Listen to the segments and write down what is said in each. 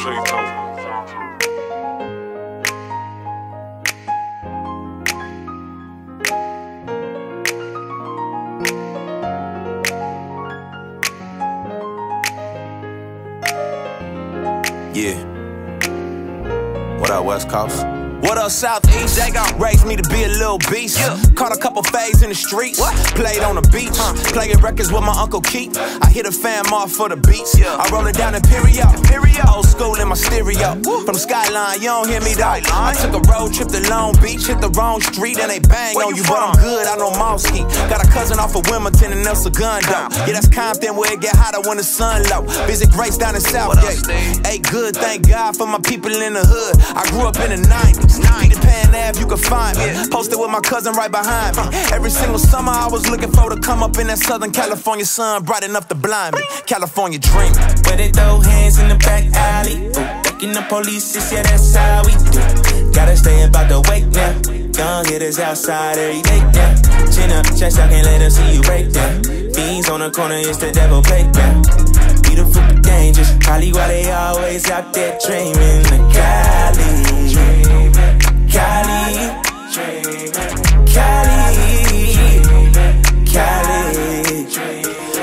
Yeah. What up, West Coast? What up, Southeast? They gon' raise me to be a little beast. Yeah. Caught a couple fades in the streets. What? Played on the beach. Huh. Playing records with my Uncle Keith. I hit a fam off for the beats. Yeah. I roll it down in Period. Period. Old school in my stereo. From Skyline, you don't hear me though. I took a road trip to Long Beach, hit the wrong street, and they bang on you, but I'm good. I know Mosky. Got a cousin off of Wilmington and El Segundo. Yeah, that's Compton where it get hotter when the sun low. Visit Grace down in Southgate. Hey, good, thank God for my people in the hood. I grew up in the 90s. Peter Pan Ave, you can find me. Posted with my cousin right behind me. Every single summer I was looking for to come up in that Southern California sun, bright enough to blind me. California dream. Where they throw hands in the back alley. Ducking the police, yeah, that's how we do. Gotta stay about the wake now. Young hitters outside every day now. Chin up, chest out, can't let them see you break down. Fiends on the corner, it's the devil playground. Beautiful, dangerous. Probably why they always out there dreaming the Cali. Cali, Cali, Cali.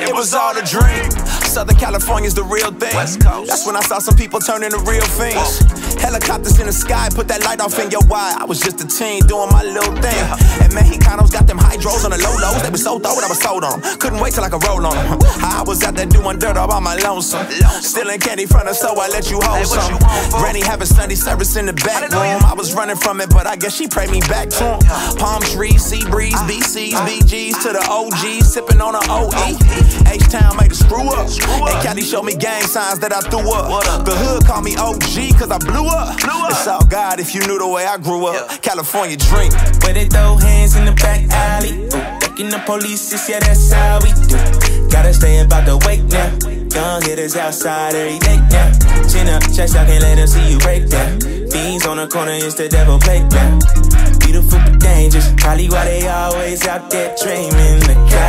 It was all a dream. Southern California's the real thing. West Coast. That's when I saw some people turn into real things. Helicopters in the sky, put that light off in your eye. I was just a teen doing my little thing. And Mexicanos got them hydros on the low lows. They were so throw I was sold on them. Couldn't wait till I could roll on them. I was out there doing dirt all by my lonesome. Stealing candy from the so I let you hold some. Granny having Sunday service in the back room. I was running from it, but I guess she prayed me back to him. Palm trees, sea breeze, BCs, BGs to the OGs, sipping on an OE. H-Town made a screw up. And Cali showed me gang signs that I threw up. The hood called me OG cause I blew up. blew up. It's all God if you knew the way I grew up. California dream. Where they throw hands in the back alley. Ducking the police, yeah, that's how we do. Gotta stay about the wake now. Young hitters outside every day now. Chin up, chest out, can't let them see you break down. Fiends on the corner, it's the devil playground. Beautiful but dangerous. Probably why they always out there dreaming the.